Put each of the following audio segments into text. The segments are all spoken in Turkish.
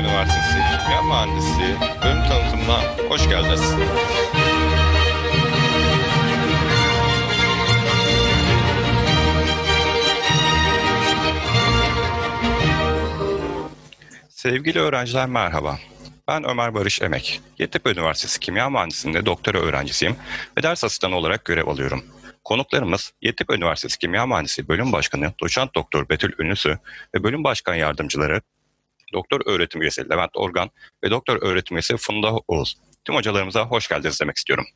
Üniversitesi Kimya Mühendisliği bölüm tanıtımına hoş geldiniz. Sevgili öğrenciler merhaba. Ben Ömer Barış Emek. Yeditepe Üniversitesi Kimya Mühendisliğinde doktora öğrencisiyim ve ders asistanı olarak görev alıyorum. Konuklarımız Yeditepe Üniversitesi Kimya Mühendisliği Bölüm Başkanı Doçent Doktor Betül Ünlüsü ve Bölüm Başkan Yardımcıları Doktor Öğretim Üyesi Levent Organ ve Doktor Öğretim Üyesi Funda Oğuz. Tüm hocalarımıza hoş geldiniz demek istiyorum.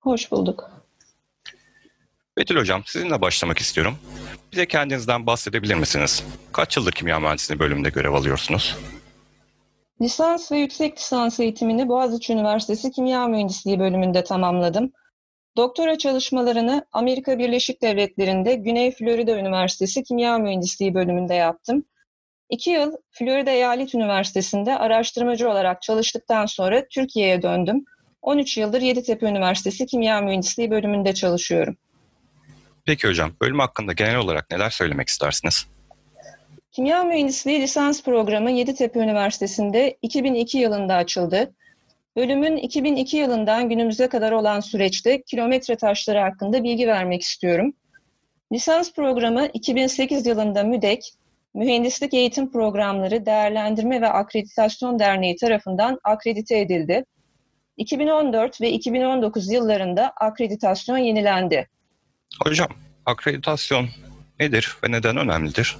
Hoş bulduk. Betül Hocam sizinle başlamak istiyorum. Bize kendinizden bahsedebilir misiniz? Kaç yıldır kimya mühendisliği bölümünde görev alıyorsunuz? Lisans ve yüksek lisans eğitimini Boğaziçi Üniversitesi Kimya Mühendisliği bölümünde tamamladım. Doktora çalışmalarını Amerika Birleşik Devletleri'nde Güney Florida Üniversitesi Kimya Mühendisliği bölümünde yaptım. İki yıl Florida Eyalet Üniversitesi'nde araştırmacı olarak çalıştıktan sonra Türkiye'ye döndüm. 13 yıldır Yeditepe Üniversitesi Kimya Mühendisliği bölümünde çalışıyorum. Peki hocam, bölüm hakkında genel olarak neler söylemek istersiniz? Kimya Mühendisliği lisans programı Yeditepe Üniversitesi'nde 2002 yılında açıldı. Bölümün 2002 yılından günümüze kadar olan süreçte kilometre taşları hakkında bilgi vermek istiyorum. Lisans programı 2008 yılında MÜDEK, Mühendislik Eğitim Programları Değerlendirme ve Akreditasyon Derneği tarafından akredite edildi. 2014 ve 2019 yıllarında akreditasyon yenilendi. Hocam, akreditasyon nedir ve neden önemlidir?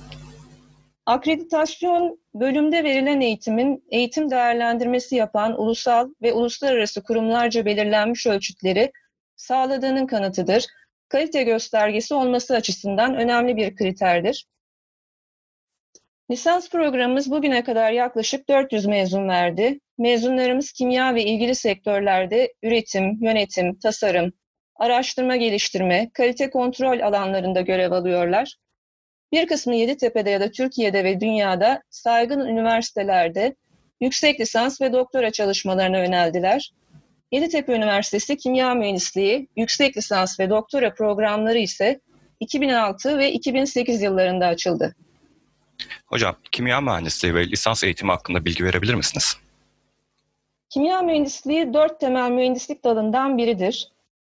Akreditasyon, bölümde verilen eğitimin eğitim değerlendirmesi yapan ulusal ve uluslararası kurumlarca belirlenmiş ölçütleri sağladığının kanıtıdır. Kalite göstergesi olması açısından önemli bir kriterdir. Lisans programımız bugüne kadar yaklaşık 400 mezun verdi. Mezunlarımız kimya ve ilgili sektörlerde üretim, yönetim, tasarım, araştırma geliştirme, kalite kontrol alanlarında görev alıyorlar. Bir kısmı Yeditepe'de ya da Türkiye'de ve dünyada saygın üniversitelerde yüksek lisans ve doktora çalışmalarına yöneldiler. Yeditepe Üniversitesi Kimya Mühendisliği yüksek lisans ve doktora programları ise 2006 ve 2008 yıllarında açıldı. Hocam, kimya mühendisliği ve lisans eğitimi hakkında bilgi verebilir misiniz? Kimya mühendisliği dört temel mühendislik dalından biridir.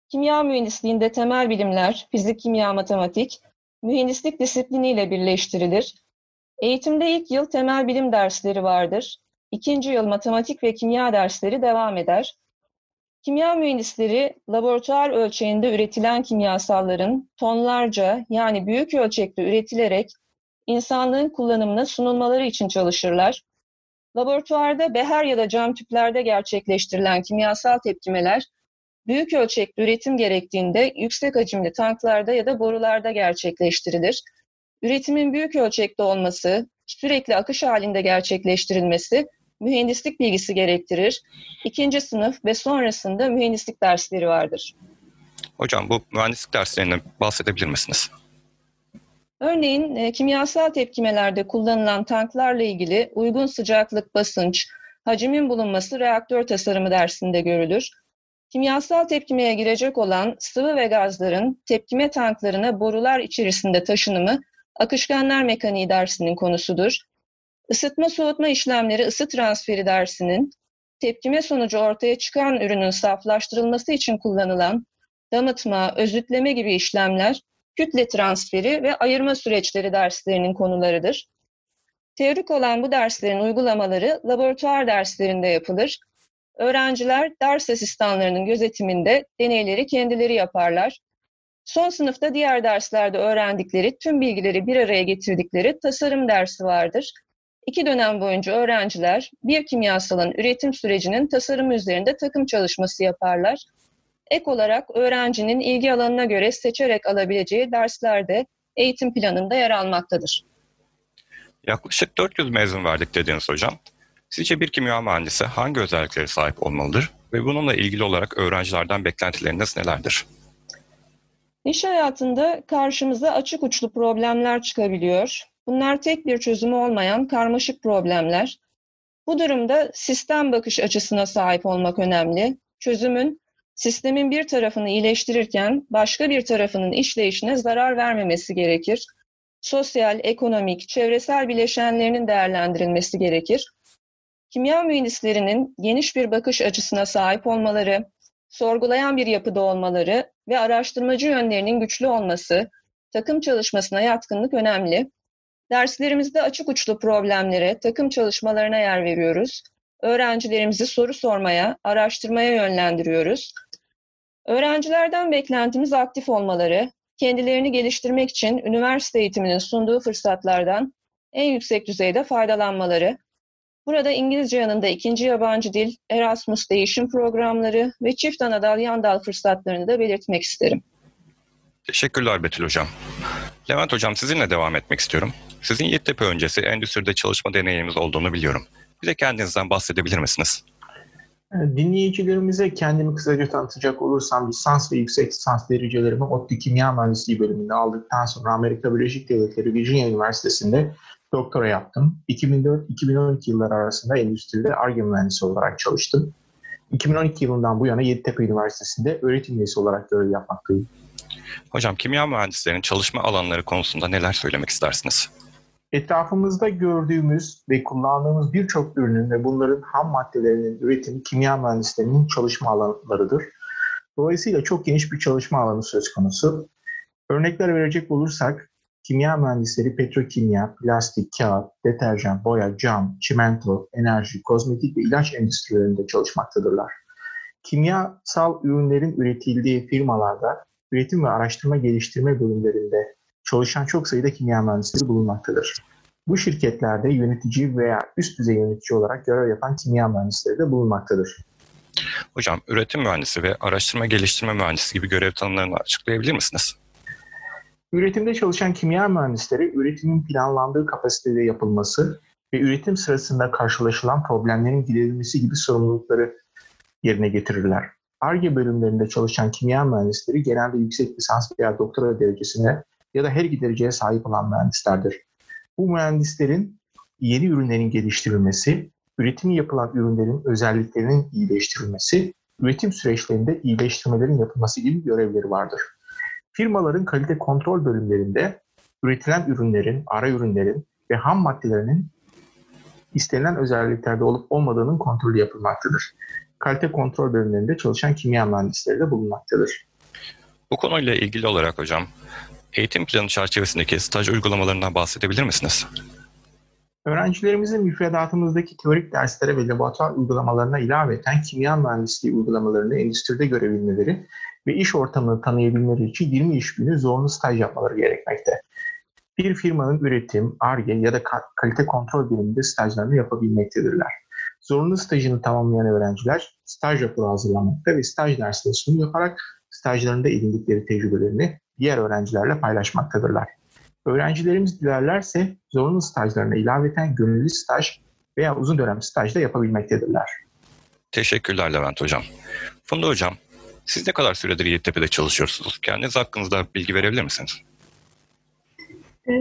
Kimya mühendisliğinde temel bilimler, fizik, kimya, matematik, mühendislik disipliniyle birleştirilir. Eğitimde ilk yıl temel bilim dersleri vardır. İkinci yıl matematik ve kimya dersleri devam eder. Kimya mühendisleri laboratuvar ölçeğinde üretilen kimyasalların tonlarca yani büyük ölçekte üretilerek insanlığın kullanımına sunulmaları için çalışırlar. Laboratuvarda beher ya da cam tüplerde gerçekleştirilen kimyasal tepkimeler büyük ölçekli üretim gerektiğinde yüksek hacimli tanklarda ya da borularda gerçekleştirilir. Üretimin büyük ölçekte olması, sürekli akış halinde gerçekleştirilmesi mühendislik bilgisi gerektirir. İkinci sınıf ve sonrasında mühendislik dersleri vardır. Hocam bu mühendislik derslerinden bahsedebilir misiniz? Örneğin e, kimyasal tepkimelerde kullanılan tanklarla ilgili uygun sıcaklık, basınç, hacimin bulunması reaktör tasarımı dersinde görülür. Kimyasal tepkimeye girecek olan sıvı ve gazların tepkime tanklarına borular içerisinde taşınımı akışkanlar mekaniği dersinin konusudur. Isıtma soğutma işlemleri ısı transferi dersinin tepkime sonucu ortaya çıkan ürünün saflaştırılması için kullanılan damıtma, özütleme gibi işlemler kütle transferi ve ayırma süreçleri derslerinin konularıdır. Teorik olan bu derslerin uygulamaları laboratuvar derslerinde yapılır. Öğrenciler ders asistanlarının gözetiminde deneyleri kendileri yaparlar. Son sınıfta diğer derslerde öğrendikleri tüm bilgileri bir araya getirdikleri tasarım dersi vardır. İki dönem boyunca öğrenciler bir kimyasalın üretim sürecinin tasarımı üzerinde takım çalışması yaparlar. Ek olarak öğrencinin ilgi alanına göre seçerek alabileceği dersler de eğitim planında yer almaktadır. Yaklaşık 400 mezun verdik dediniz hocam. Sizce bir kimya mühendisi hangi özelliklere sahip olmalıdır ve bununla ilgili olarak öğrencilerden beklentileriniz nelerdir? İş hayatında karşımıza açık uçlu problemler çıkabiliyor. Bunlar tek bir çözümü olmayan karmaşık problemler. Bu durumda sistem bakış açısına sahip olmak önemli. Çözümün sistemin bir tarafını iyileştirirken başka bir tarafının işleyişine zarar vermemesi gerekir. Sosyal, ekonomik, çevresel bileşenlerinin değerlendirilmesi gerekir. kimya mühendislerinin geniş bir bakış açısına sahip olmaları, sorgulayan bir yapıda olmaları ve araştırmacı yönlerinin güçlü olması, takım çalışmasına yatkınlık önemli. Derslerimizde açık uçlu problemlere, takım çalışmalarına yer veriyoruz. Öğrencilerimizi soru sormaya, araştırmaya yönlendiriyoruz. Öğrencilerden beklentimiz aktif olmaları, kendilerini geliştirmek için üniversite eğitiminin sunduğu fırsatlardan en yüksek düzeyde faydalanmaları, burada İngilizce yanında ikinci yabancı dil, Erasmus değişim programları ve çift anadal yandal fırsatlarını da belirtmek isterim. Teşekkürler Betül Hocam. Levent Hocam sizinle devam etmek istiyorum. Sizin Yeditepe öncesi endüstride çalışma deneyiminiz olduğunu biliyorum. Bize kendinizden bahsedebilir misiniz? Dinleyicilerimize kendimi kısaca tanıtacak olursam lisans ve yüksek lisans derecelerimi ODTÜ Kimya Mühendisliği bölümünde aldıktan sonra Amerika Birleşik Devletleri Virginia Üniversitesi'nde doktora yaptım. 2004-2012 yılları arasında endüstride ARGE mühendisi olarak çalıştım. 2012 yılından bu yana Yeditepe Üniversitesi'nde öğretim üyesi olarak görev yapmaktayım. Hocam kimya mühendislerinin çalışma alanları konusunda neler söylemek istersiniz? Etrafımızda gördüğümüz ve kullandığımız birçok ürünün ve bunların ham maddelerinin üretimi kimya mühendislerinin çalışma alanlarıdır. Dolayısıyla çok geniş bir çalışma alanı söz konusu. Örnekler verecek olursak kimya mühendisleri petrokimya, plastik, kağıt, deterjan, boya, cam, çimento, enerji, kozmetik ve ilaç endüstrilerinde çalışmaktadırlar. Kimyasal ürünlerin üretildiği firmalarda üretim ve araştırma geliştirme bölümlerinde çalışan çok sayıda kimya mühendisleri bulunmaktadır. Bu şirketlerde yönetici veya üst düzey yönetici olarak görev yapan kimya mühendisleri de bulunmaktadır. Hocam üretim mühendisi ve araştırma geliştirme mühendisi gibi görev tanımlarını açıklayabilir misiniz? Üretimde çalışan kimya mühendisleri üretimin planlandığı kapasitede yapılması ve üretim sırasında karşılaşılan problemlerin giderilmesi gibi sorumlulukları yerine getirirler. ARGE bölümlerinde çalışan kimya mühendisleri genelde yüksek lisans veya doktora derecesine ya da her iki dereceye sahip olan mühendislerdir. Bu mühendislerin yeni ürünlerin geliştirilmesi, üretimi yapılan ürünlerin özelliklerinin iyileştirilmesi, üretim süreçlerinde iyileştirmelerin yapılması gibi görevleri vardır. Firmaların kalite kontrol bölümlerinde üretilen ürünlerin, ara ürünlerin ve ham maddelerinin istenilen özelliklerde olup olmadığının kontrolü yapılmaktadır. Kalite kontrol bölümlerinde çalışan kimya mühendisleri de bulunmaktadır. Bu konuyla ilgili olarak hocam, eğitim planı çerçevesindeki staj uygulamalarından bahsedebilir misiniz? Öğrencilerimizin müfredatımızdaki teorik derslere ve laboratuvar uygulamalarına ilaveten kimya mühendisliği uygulamalarını endüstride görebilmeleri ve iş ortamını tanıyabilmeleri için 20 iş günü zorunlu staj yapmaları gerekmekte. Bir firmanın üretim, ARGE ya da kalite kontrol biriminde stajlarını yapabilmektedirler. Zorunlu stajını tamamlayan öğrenciler staj raporu hazırlamakta ve staj dersleri sunum yaparak stajlarında edindikleri tecrübelerini diğer öğrencilerle paylaşmaktadırlar. Öğrencilerimiz dilerlerse zorunlu stajlarına ilaveten gönüllü staj veya uzun dönem staj da yapabilmektedirler. Teşekkürler Levent Hocam. Funda Hocam, siz ne kadar süredir Yeditepe'de çalışıyorsunuz? Kendiniz hakkınızda bilgi verebilir misiniz? Ee,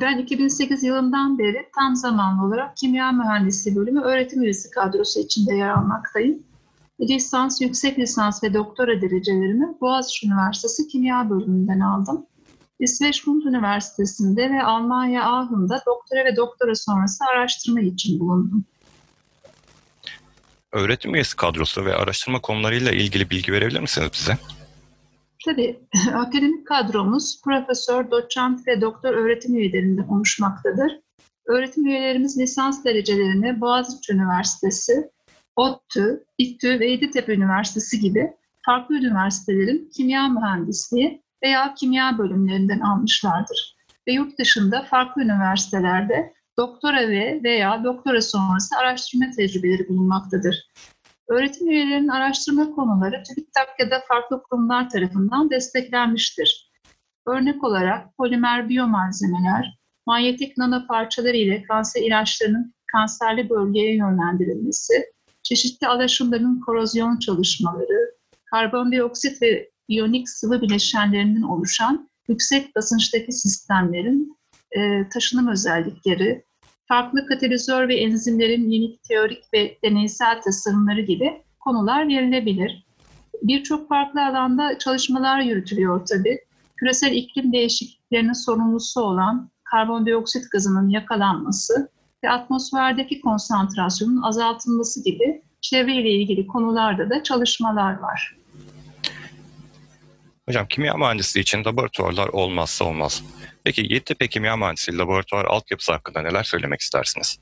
ben 2008 yılından beri tam zamanlı olarak kimya mühendisi bölümü öğretim üyesi kadrosu içinde yer almaktayım. Lisans, yüksek lisans ve doktora derecelerimi Boğaziçi Üniversitesi Kimya bölümünden aldım. İsveç Lund Üniversitesi'nde ve Almanya Aachen'da doktora ve doktora sonrası araştırma için bulundum. Öğretim üyesi kadrosu ve araştırma konularıyla ilgili bilgi verebilir misiniz bize? Tabii, akademik kadromuz profesör, doçent ve doktor öğretim üyelerinden oluşmaktadır. Öğretim üyelerimiz lisans derecelerini Boğaziçi Üniversitesi, ODTÜ, İTÜ ve Yeditepe Üniversitesi gibi farklı üniversitelerin kimya mühendisliği veya kimya bölümlerinden almışlardır. Ve yurt dışında farklı üniversitelerde doktora ve veya doktora sonrası araştırma tecrübeleri bulunmaktadır. Öğretim üyelerinin araştırma konuları TÜBİTAK ya da farklı kurumlar tarafından desteklenmiştir. Örnek olarak polimer biyomalzemeler, manyetik nano parçaları ile kanser ilaçlarının kanserli bölgeye yönlendirilmesi, çeşitli alaşımların korozyon çalışmaları, karbondioksit ve iyonik sıvı bileşenlerinden oluşan yüksek basınçtaki sistemlerin e, taşınım özellikleri, farklı katalizör ve enzimlerin yeni teorik ve deneysel tasarımları gibi konular verilebilir. Birçok farklı alanda çalışmalar yürütülüyor tabii. Küresel iklim değişikliklerinin sorumlusu olan karbondioksit gazının yakalanması ve atmosferdeki konsantrasyonun azaltılması gibi çevreyle ilgili konularda da çalışmalar var. Hocam kimya mühendisliği için laboratuvarlar olmazsa olmaz. Peki Yeditepe Kimya Mühendisliği laboratuvar altyapısı hakkında neler söylemek istersiniz?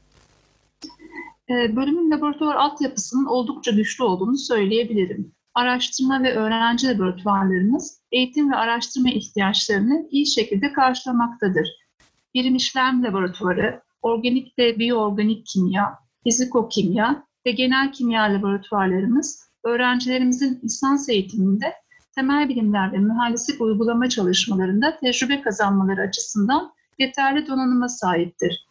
Ee, Bölümün laboratuvar altyapısının oldukça güçlü olduğunu söyleyebilirim. Araştırma ve öğrenci laboratuvarlarımız eğitim ve araştırma ihtiyaçlarını iyi şekilde karşılamaktadır. Birim işlem laboratuvarı, organik ve biyoorganik kimya, fizikokimya ve genel kimya laboratuvarlarımız öğrencilerimizin lisans eğitiminde temel bilimler ve mühendislik uygulama çalışmalarında tecrübe kazanmaları açısından yeterli donanıma sahiptir.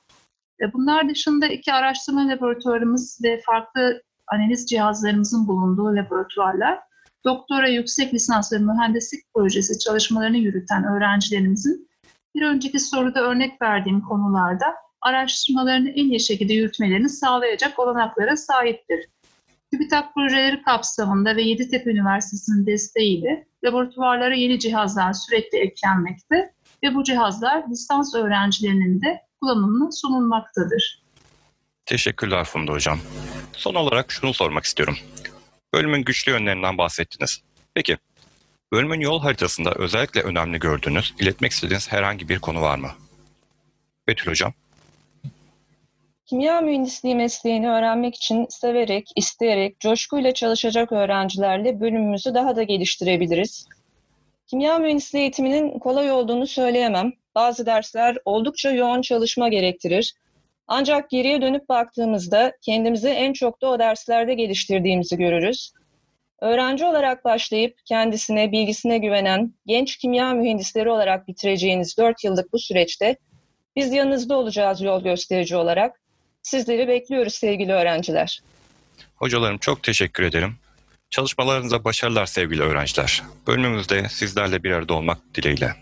Bunlar dışında iki araştırma laboratuvarımız ve farklı analiz cihazlarımızın bulunduğu laboratuvarlar, doktora yüksek lisans ve mühendislik projesi çalışmalarını yürüten öğrencilerimizin bir önceki soruda örnek verdiğim konularda araştırmalarını en iyi şekilde yürütmelerini sağlayacak olanaklara sahiptir. TÜBİTAK projeleri kapsamında ve Yeditepe Üniversitesi'nin desteğiyle laboratuvarlara yeni cihazlar sürekli eklenmekte ve bu cihazlar lisans öğrencilerinin de kullanımına sunulmaktadır. Teşekkürler Funda Hocam. Son olarak şunu sormak istiyorum. Bölümün güçlü yönlerinden bahsettiniz. Peki, bölümün yol haritasında özellikle önemli gördüğünüz, iletmek istediğiniz herhangi bir konu var mı? Betül Hocam. Kimya mühendisliği mesleğini öğrenmek için severek, isteyerek, coşkuyla çalışacak öğrencilerle bölümümüzü daha da geliştirebiliriz. Kimya mühendisliği eğitiminin kolay olduğunu söyleyemem. Bazı dersler oldukça yoğun çalışma gerektirir. Ancak geriye dönüp baktığımızda kendimizi en çok da o derslerde geliştirdiğimizi görürüz. Öğrenci olarak başlayıp kendisine, bilgisine güvenen genç kimya mühendisleri olarak bitireceğiniz 4 yıllık bu süreçte biz yanınızda olacağız yol gösterici olarak. Sizleri bekliyoruz sevgili öğrenciler. Hocalarım çok teşekkür ederim. Çalışmalarınıza başarılar sevgili öğrenciler. Bölümümüzde sizlerle bir arada olmak dileğiyle.